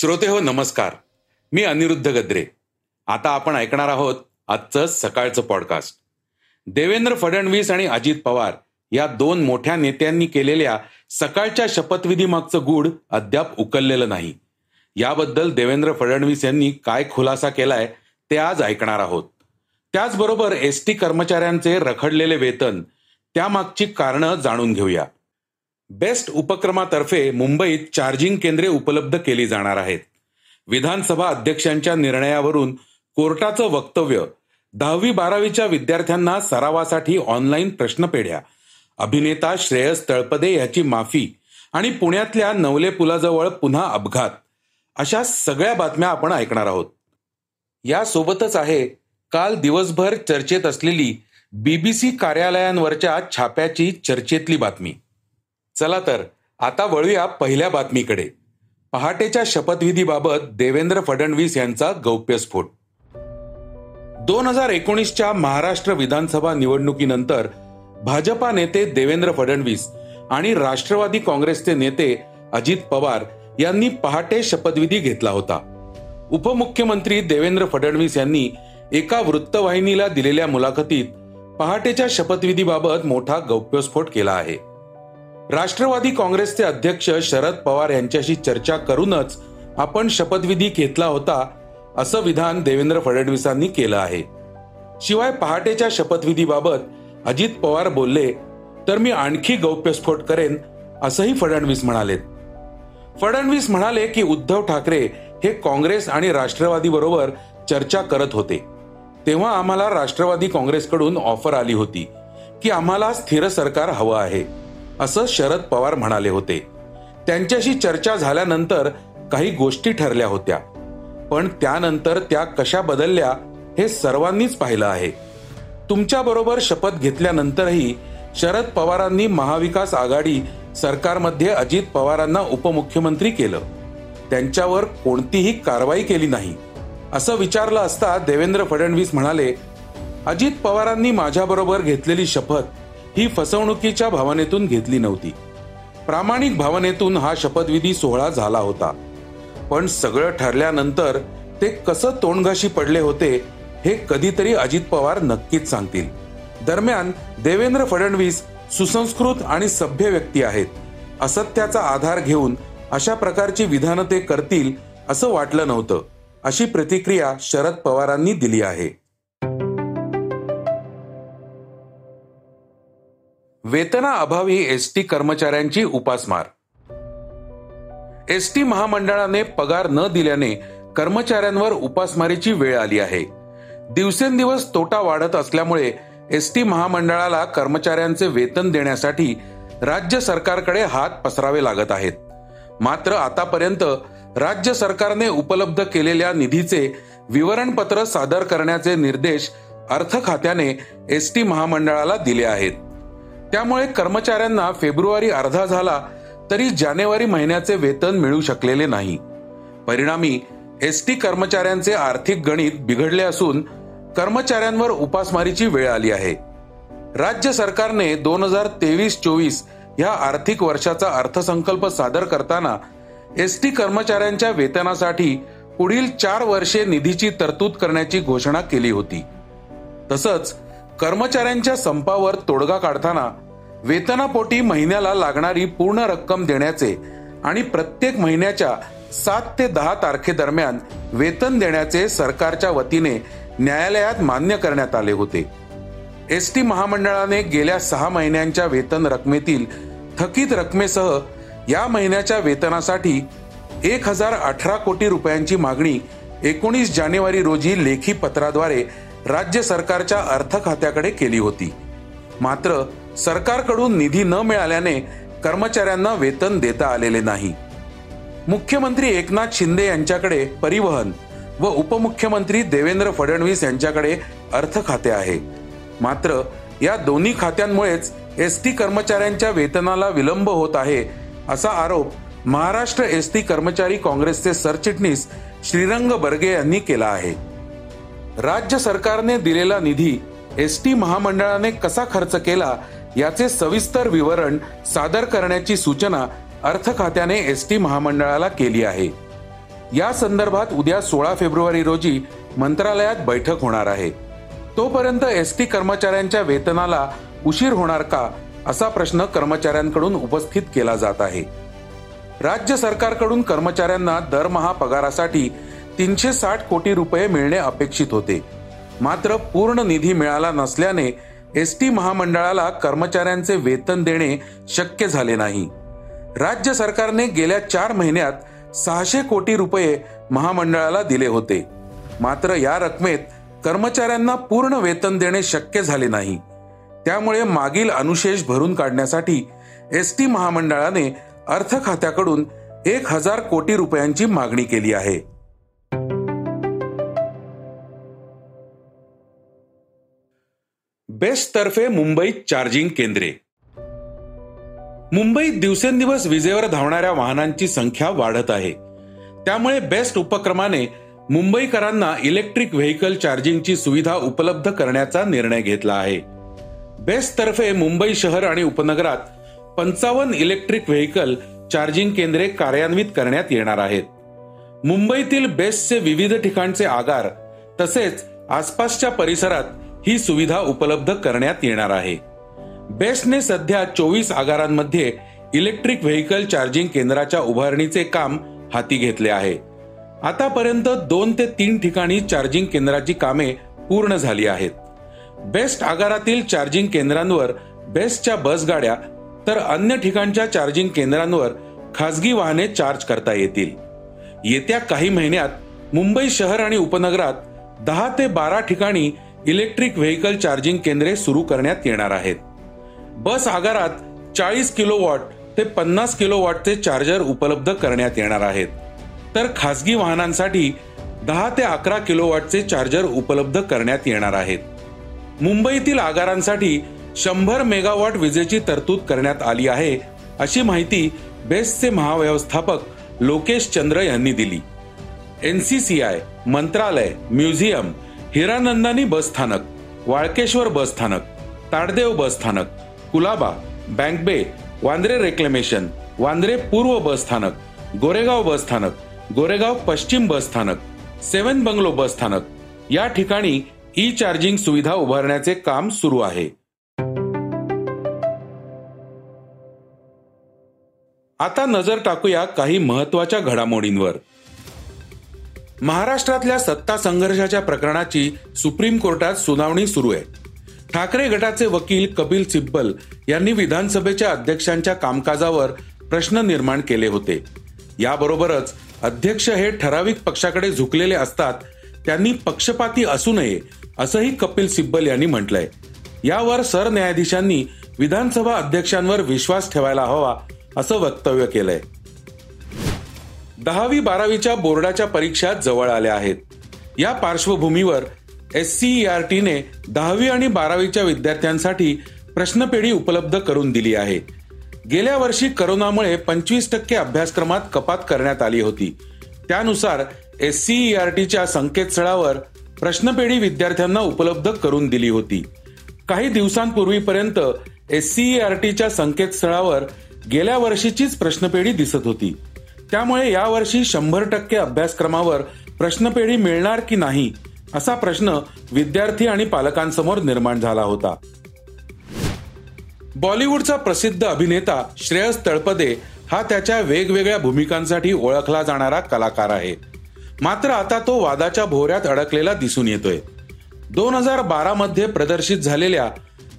श्रोते हो नमस्कार. मी अनिरुद्ध गद्रे. आता आपण ऐकणार आहोत आजचं सकाळचं पॉडकास्ट देवेंद्र फडणवीस आणि अजित पवार या दोन मोठ्या नेत्यांनी केलेल्या सकाळच्या शपथविधी मागचं गूढ अद्याप उकललेलं नाही. याबद्दल देवेंद्र फडणवीस यांनी काय खुलासा केलाय ते आज ऐकणार आहोत. त्याचबरोबर एस टी कर्मचाऱ्यांचे रखडलेले वेतन त्यामागची कारणं जाणून घेऊया. बेस्ट उपक्रमातर्फे मुंबईत चार्जिंग केंद्रे उपलब्ध केली जाणार आहेत. विधानसभा अध्यक्षांच्या निर्णयावरून कोर्टाचं वक्तव्य दहावी बारावीच्या विद्यार्थ्यांना सरावासाठी ऑनलाईन प्रश्नपेढ्या अभिनेता श्रेयस तळपदे याची माफी आणि पुण्यातल्या नवले पुलाजवळ पुन्हा अपघात अशा सगळ्या बातम्या आपण ऐकणार आहोत. यासोबतच आहे काल दिवसभर चर्चेत असलेली बीबीसी कार्यालयांवरच्या छाप्याची चर्चेतली बातमी. चला तर आता वळूया पहिल्या बातमीकडे. पहाटेच्या शपथविधीबाबत देवेंद्र फडणवीस यांचा गौप्यस्फोट. दोन हजार एकोणीसच्या महाराष्ट्र विधानसभा निवडणुकीनंतर भाजपा नेते देवेंद्र फडणवीस आणि राष्ट्रवादी काँग्रेसचे नेते अजित पवार यांनी पहाटे शपथविधी घेतला होता. उपमुख्यमंत्री देवेंद्र फडणवीस यांनी एका वृत्तवाहिनीला दिलेल्या मुलाखतीत पहाटेच्या शपथविधीबाबत मोठा गौप्यस्फोट केला आहे. राष्ट्रवादी काँग्रेसचे अध्यक्ष शरद पवार यांच्याशी चर्चा करूनच आपण शपथविधी घेतला होता असं विधान देवेंद्र फडणवीसांनी केलं आहे. शिवाय पहाटेच्या शपथविधीबाबत अजित पवार बोलले तर मी आणखी गौप्यस्फोट करेन असंही फडणवीस म्हणालेत. फडणवीस म्हणाले की उद्धव ठाकरे हे काँग्रेस आणि राष्ट्रवादी बरोबर चर्चा करत होते. तेव्हा आम्हाला राष्ट्रवादी काँग्रेसकडून ऑफर आली होती की आम्हाला स्थिर सरकार हवं आहे. असं शरद पवार म्हणाले होते. त्यांच्याशी चर्चा झाल्यानंतर काही गोष्टी ठरल्या होत्या. पण त्यानंतर त्या कशा बदलल्या हे सर्वांनीच पाहिलं आहे. तुमच्या बरोबर शपथ घेतल्यानंतरही शरद पवारांनी महाविकास आघाडी सरकारमध्ये अजित पवारांना उपमुख्यमंत्री केलं. त्यांच्यावर कोणतीही कारवाई केली नाही. असं विचारलं असता देवेंद्र फडणवीस म्हणाले अजित पवारांनी माझ्याबरोबर घेतलेली शपथ ही फसवणुकीच्या भावनेतून घेतली नव्हती. प्रामाणिक भावनेतून हा शपथविधी सोहळा झाला होता. पण सगळं ठरल्यानंतर ते कसं तोंडघाशी पडले होते हे कधीतरी अजित पवार नक्कीच सांगतील. दरम्यान देवेंद्र फडणवीस सुसंस्कृत आणि सभ्य व्यक्ती आहेत. असत्याचा आधार घेऊन अशा प्रकारची विधानं ते करतील असं वाटलं नव्हतं अशी प्रतिक्रिया शरद पवारांनी दिली आहे. वेतनाअभावी एस टी कर्मचाऱ्यांची उपासमार. एस टी महामंडळाने पगार न दिल्याने कर्मचाऱ्यांवर उपासमारीची वेळ आली आहे. दिवसेंदिवस तोटा वाढत असल्यामुळे एस टी महामंडळाला कर्मचाऱ्यांचे वेतन देण्यासाठी राज्य सरकारकडे हात पसरावे लागत आहेत. मात्र आतापर्यंत राज्य सरकारने उपलब्ध केलेल्या निधीचे विवरणपत्र सादर करण्याचे निर्देश अर्थ खात्याने एस टी महामंडळाला दिले आहेत. त्यामुळे कर्मचाऱ्यांना फेब्रुवारी अर्धा झाला तरी जानेवारी महिन्याचे वेतन मिळू शकलेले नाही. परिणामी एस टी कर्मचाऱ्यांचे आर्थिक गणित बिघडले असून कर्मचाऱ्यांवर उपासमारीची वेळ आली आहे. राज्य सरकारने दोन हजार तेवीस चोवीस या आर्थिक वर्षाचा अर्थसंकल्प सादर करताना एस टी कर्मचाऱ्यांच्या वेतनासाठी पुढील चार वर्षे निधीची तरतूद करण्याची घोषणा केली होती. तसंच कर्मचाऱ्यांच्या संपावर तोडगा काढताना वेतनापोटी महिन्याला लागणारी पूर्ण रक्कम देण्याचे आणि प्रत्येक महिन्याच्या सात ते दहा तारखेदरम्यान वेतन देण्याचे सरकारच्या वतीने न्यायालयात मान्य करण्यात आले होते. एस टी महामंडळाने गेल्या सहा महिन्यांच्या वेतन रकमेतील थकीत रकमेसह या महिन्याच्या वेतनासाठी एक हजार अठरा कोटी रुपयांची मागणी एकोणीस जानेवारी रोजी लेखी पत्राद्वारे राज्य सरकारच्या अर्थ खात्याकडे केली होती. मात्र सरकारकडून निधी न मिळाल्याने कर्मचाऱ्यांना वेतन देता आलेले नाही. मुख्यमंत्री एकनाथ शिंदे यांच्याकडे परिवहन व उपमुख्यमंत्री देवेंद्र फडणवीस यांच्याकडे अर्थ खाते आहे. मात्र या दोन्ही खात्यांमुळेच एस टी कर्मचाऱ्यांच्या वेतनाला विलंब होत आहे असा आरोप महाराष्ट्र एस टी कर्मचारी काँग्रेसचे सरचिटणीस श्रीरंग बर्गे यांनी केला आहे. राज्य सरकारने दिलेला निधी एस टी महामंडळाने कसा खर्च केला याचे सविस्तर विवरण सादर करण्याची सूचना अर्थ खात्याने एस टी महामंडळाला केली आहे. या संदर्भात उद्या सोळा फेब्रुवारी रोजी मंत्रालयात बैठक होणार आहे. तोपर्यंत एस टी कर्मचाऱ्यांच्या वेतनाला उशीर होणार का असा प्रश्न कर्मचाऱ्यांकडून उपस्थित केला जात आहे. राज्य सरकारकडून कर्मचाऱ्यांना दरमहा पगारासाठी तीनशे साठ कोटी रुपये मिळणे अपेक्षित होते. मात्र पूर्ण निधी मिळाला नसल्याने एस टी महामंडळाला कर्मचाऱ्यांचे वेतन देणे शक्य झाले नाही. राज्य सरकारने गेल्या चार महिन्यात सहाशे कोटी रुपये महामंडळाला दिले होते. मात्र या रकमेत कर्मचाऱ्यांना पूर्ण वेतन देणे शक्य झाले नाही. त्यामुळे मागील अनुशेष भरून काढण्यासाठी एस टी महामंडळाने अर्थ खात्याकडून एक हजार कोटी रुपयांची मागणी केली आहे. बेस्ट तर्फे मुंबईत चार्जिंग केंद्रे. मुंबईत दिवसेंदिवस विजेवर धावणाऱ्या वाहनांची संख्या वाढत आहे. त्यामुळे बेस्ट उपक्रमाने मुंबईकरांना इलेक्ट्रिक व्हेकल चार्जिंगची सुविधा उपलब्ध करण्याचा निर्णय घेतला आहे. बेस्ट तर्फे मुंबई शहर आणि उपनगरात पंचावन्न इलेक्ट्रिक व्हेकल चार्जिंग केंद्रे कार्यान्वित करण्यात येणार आहेत. मुंबईतील बेस्टचे विविध ठिकाणचे आगार तसेच आसपासच्या परिसरात ही सुविधा उपलब्ध करण्यात येणार आहे. बेस्टने सध्या चोवीस आगारांमध्ये इलेक्ट्रिक व्हेकल चार्जिंग केंद्राच्या उभारणीचे काम हाती घेतले आहे. आतापर्यंत दोन ते तीन ठिकाणी चार्जिंग केंद्राची कामे पूर्ण झाली आहेत. बेस्ट आगारातील चार्जिंग केंद्रांवर बेस्टच्या बसगाड्या तर अन्य ठिकाणच्या चार्जिंग केंद्रांवर खासगी वाहने चार्ज करता येतील. येत्या काही महिन्यात मुंबई शहर आणि उपनगरात दहा ते बारा ठिकाणी इलेक्ट्रिक व्हेकल चार्जिंग केंद्रे सुरू करण्यात येणार आहेत. बस आगारात चाळीस किलो वॉट ते पन्नास किलो वॉटचे चार्जर उपलब्ध करण्यात येणार आहेत. तर खासगी वाहनांसाठी दहा ते अकरा किलो वॉटचे चार्जर उपलब्ध करण्यात येणार आहेत. मुंबईतील आगारांसाठी शंभर मेगावॉट विजेची तरतूद करण्यात आली आहे अशी माहिती बेस्टचे महाव्यवस्थापक लोकेश चंद्र यांनी दिली. N C C I Mantralaya museum Hiranandani bus स्थानक वाळकेश्वर बस स्थानक ताडदेव बस स्थानक कुलाबा बँक बे वांद्रे रेक्लेमेशन वांद्रे पूर्व बस स्थानक गोरेगाव बस स्थानक गोरेगाव पश्चिम बस स्थानक सेवन बंगलो बस स्थानक या ठिकाणी ई चार्जिंग सुविधा उभारण्याचे काम सुरू आहे. आता नजर टाकूया काही महत्त्वाच्या घडामोडींवर. महाराष्ट्रातल्या सत्ता संघर्षाच्या प्रकरणाची सुप्रीम कोर्टात सुनावणी सुरू आहे. ठाकरे गटाचे वकील कपिल सिब्बल यांनी विधानसभेच्या अध्यक्षांच्या कामकाजावर प्रश्न निर्माण केले होते. याबरोबरच अध्यक्ष हे ठराविक पक्षाकडे झुकलेले असतात त्यांनी पक्षपाती असू नये असंही कपिल सिब्बल यांनी म्हटलंय. यावर सरन्यायाधीशांनी विधानसभा अध्यक्षांवर विश्वास ठेवायला हवा असं वक्तव्य केलंय. दहावी बारावीच्या बोर्डाच्या परीक्षा जवळ आल्या आहेत. या पार्श्वभूमीवर एस सी आर टीने दहावी आणि बारावीच्या विद्यार्थ्यांसाठी प्रश्नपेढी उपलब्ध करून दिली आहे. गेल्या वर्षी करोनामुळे पंचवीस टक्के अभ्यासक्रमात कपात करण्यात आली होती. त्यानुसार एस सी आर टीच्या संकेतस्थळावर प्रश्नपेढी विद्यार्थ्यांना उपलब्ध करून दिली होती. काही दिवसांपूर्वीपर्यंत एस सी टीच्या संकेतस्थळावर गेल्या वर्षीचीच प्रश्नपेढी दिसत होती. त्यामुळे यावर्षी शंभर टक्के अभ्यासक्रमावर प्रश्नपेढी मिळणार की नाही असा प्रश्न विद्यार्थी आणि पालकांसमोर निर्माण झाला होता. बॉलिवूडचा प्रसिद्ध अभिनेता श्रेयस तळपदे हा त्याच्या वेगवेगळ्या भूमिकांसाठी ओळखला जाणारा कलाकार आहे. मात्र आता तो वादाच्या भोवऱ्यात अडकलेला दिसून येतोय. दोन हजार बारा मध्ये प्रदर्शित झालेल्या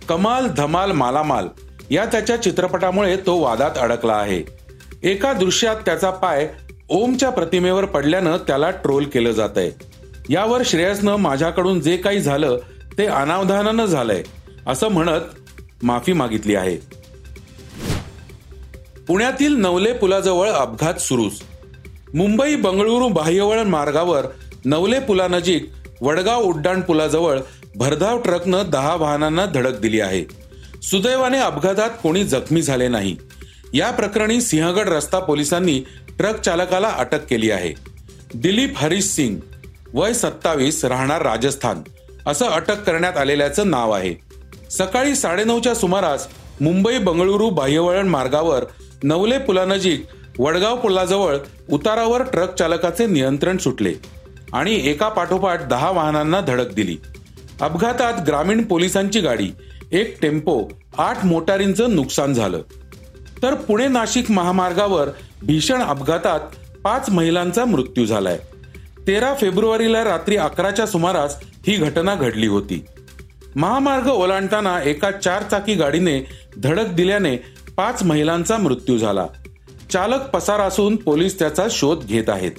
कमाल धमाल मालामाल या त्याच्या चित्रपटामुळे तो वादात अडकला आहे. एका दृश्यात त्याचा पाय ओमच्या प्रतिमेवर पडल्यानं त्याला ट्रोल केलं जात आहे यावर श्रेयसनं माझ्याकडून जे काही झालं ते अनावधानानं झालंय असं म्हणत माफी मागितली आहे. पुण्यातील नवले पुलाजवळ अपघात सुरूच. मुंबई बंगळुरू बाह्यवळण मार्गावर नवले पुलानजीक वडगाव उड्डाण पुलाजवळ भरधाव ट्रकनं दहा वाहनांना धडक दिली आहे. सुदैवाने अपघातात कोणी जखमी झाले नाही. या प्रकरणी सिंहगड रस्ता पोलिसांनी ट्रक चालकाला अटक केली आहे. दिलीप हरीश सिंग वय सत्तावीस राहणार राजस्थान असं अटक करण्यात आलेल्याचं नाव आहे. सकाळी साडेनऊच्या सुमारास मुंबई बंगळुरू बाह्यवळण मार्गावर नवले पुलानजीक वडगाव पुलाजवळ उतारावर ट्रक चालकाचे नियंत्रण सुटले आणि एका पाठोपाठ दहा वाहनांना धडक दिली. अपघातात ग्रामीण पोलिसांची गाडी एक टेम्पो आठ मोटारींचं नुकसान झालं. तर पुणे नाशिक महामार्गावर भीषण अपघातात पाच महिलांचा मृत्यू झालाय. तेरा फेब्रुवारीला रात्री अकराच्या सुमारास ही घटना घडली होती. महामार्ग ओलांडताना एका चार चाकी गाडीने धडक दिल्याने पाच महिलांचा मृत्यू झाला. चालक पसार असून पोलीस त्याचा शोध घेत आहेत.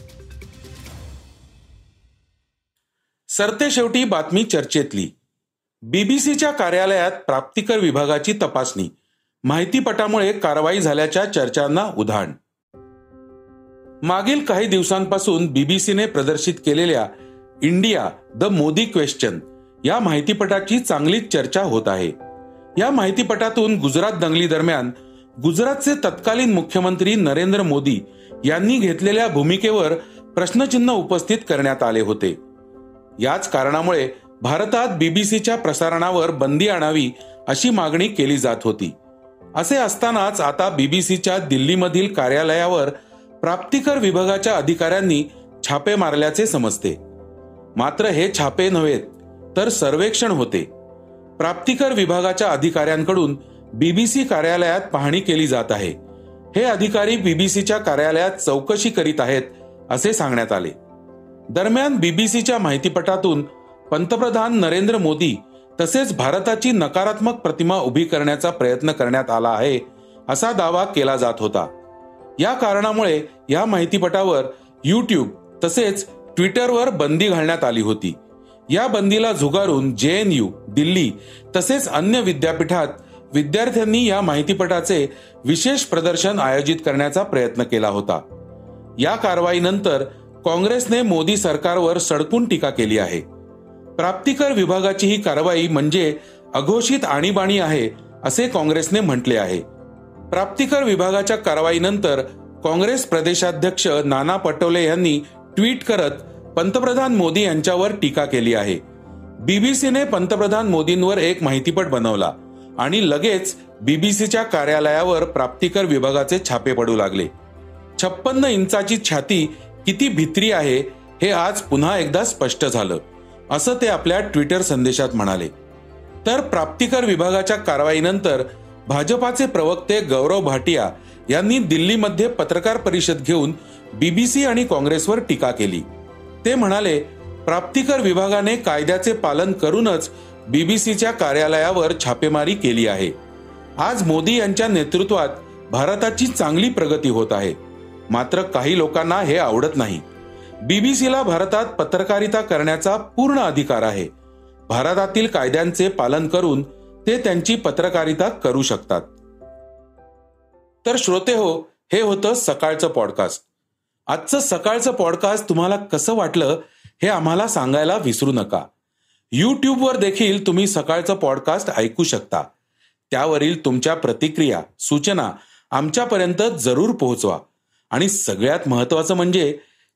सरते शेवटी बातमी चर्चेतली. बीबीसीच्या कार्यालयात प्राप्तिकर विभागाची तपासणी. माहितीपटामुळे कारवाई झाल्याच्या चर्चांना उधाण. मागील काही दिवसांपासून बीबीसीने प्रदर्शित केलेल्या इंडिया द मोदी क्वेश्चन या माहितीपटाची चांगलीच चर्चा होत आहे. या माहितीपटातून गुजरात दंगली दरम्यान गुजरातचे तत्कालीन मुख्यमंत्री नरेंद्र मोदी यांनी घेतलेल्या भूमिकेवर प्रश्नचिन्ह उपस्थित करण्यात आले होते. याच कारणामुळे भारतात बीबीसीच्या प्रसारणावर बंदी आणावी अशी मागणी केली जात होती. असे असतानाच आता बीबीसीच्या दिल्लीमधील कार्यालयावर प्राप्तिकर विभागाच्या अधिकाऱ्यांनी छापे मारल्याचे समजते. मात्र हे छापे नव्हेत तर सर्वेक्षण होते. प्राप्तिकर विभागाच्या अधिकाऱ्यांकडून बीबीसी कार्यालयात पाहणी केली जात आहे. हे अधिकारी बीबीसीच्या कार्यालयात चौकशी करीत आहेत असे सांगण्यात आले. दरम्यान बीबीसीच्या माहितीपटातून पंतप्रधान नरेंद्र मोदी तसेच भारताची नकारात्मक प्रतिमा उभी करण्याचा प्रयत्न करण्यात आला आहे असा दावा केला जात होता. या कारणामुळे या माहितीपटावर युट्यूब तसेच ट्विटरवर बंदी घालण्यात आली होती. या बंदीला झुगारून जे एन यू दिल्ली तसेच अन्य विद्यापीठात विद्यार्थ्यांनी या माहितीपटाचे विशेष प्रदर्शन आयोजित करण्याचा प्रयत्न केला होता. या कारवाईनंतर काँग्रेसने मोदी सरकारवर सडकून टीका केली आहे. प्राप्तिकर विभागाची ही कारवाई म्हणजे अघोषित आणीबाणी आहे असे काँग्रेसने म्हटले आहे. प्राप्तिकर विभागाच्या कारवाईनंतर काँग्रेस प्रदेशाध्यक्ष नाना पटोले यांनी ट्विट करत पंतप्रधान मोदी यांच्यावर टीका केली आहे. बीबीसीने पंतप्रधान मोदींवर एक माहितीपट बनवला आणि लगेच बीबीसीच्या कार्यालयावर प्राप्तिकर विभागाचे छापे पडू लागले. छप्पन्न इंचाची छाती किती भित्री आहे हे आज पुन्हा एकदा स्पष्ट झालं. असं ते आपल्या ट्विटर संदेशात म्हणाले. तर प्राप्तिकर विभागाच्या कारवाईनंतर भाजपाचे प्रवक्ते गौरव भाटिया यांनी दिल्लीमध्ये पत्रकार परिषद घेऊन बीबीसी आणि काँग्रेसवर टीका केली. ते म्हणाले प्राप्तिकर विभागाने कायद्याचे पालन करूनच बीबीसीच्या कार्यालयावर छापेमारी केली आहे. आज मोदी यांच्या नेतृत्वात भारताची चांगली प्रगती होत आहे. मात्र काही लोकांना हे आवडत नाही. बीबीसीला भारतात पत्रकारिता करण्याचा पूर्ण अधिकार आहे. भारतातील कायद्यांचे पालन करून ते त्यांची पत्रकारिता करू शकतात. तर श्रोते हो हे होतं सकाळचं पॉडकास्ट. आजचं सकाळचं पॉडकास्ट तुम्हाला कसं वाटलं हे आम्हाला सांगायला विसरू नका. यूट्यूबवर देखील तुम्ही सकाळचं पॉडकास्ट ऐकू शकता. त्यावरील तुमच्या प्रतिक्रिया सूचना आमच्यापर्यंत जरूर पोहोचवा. आणि सगळ्यात महत्वाचं म्हणजे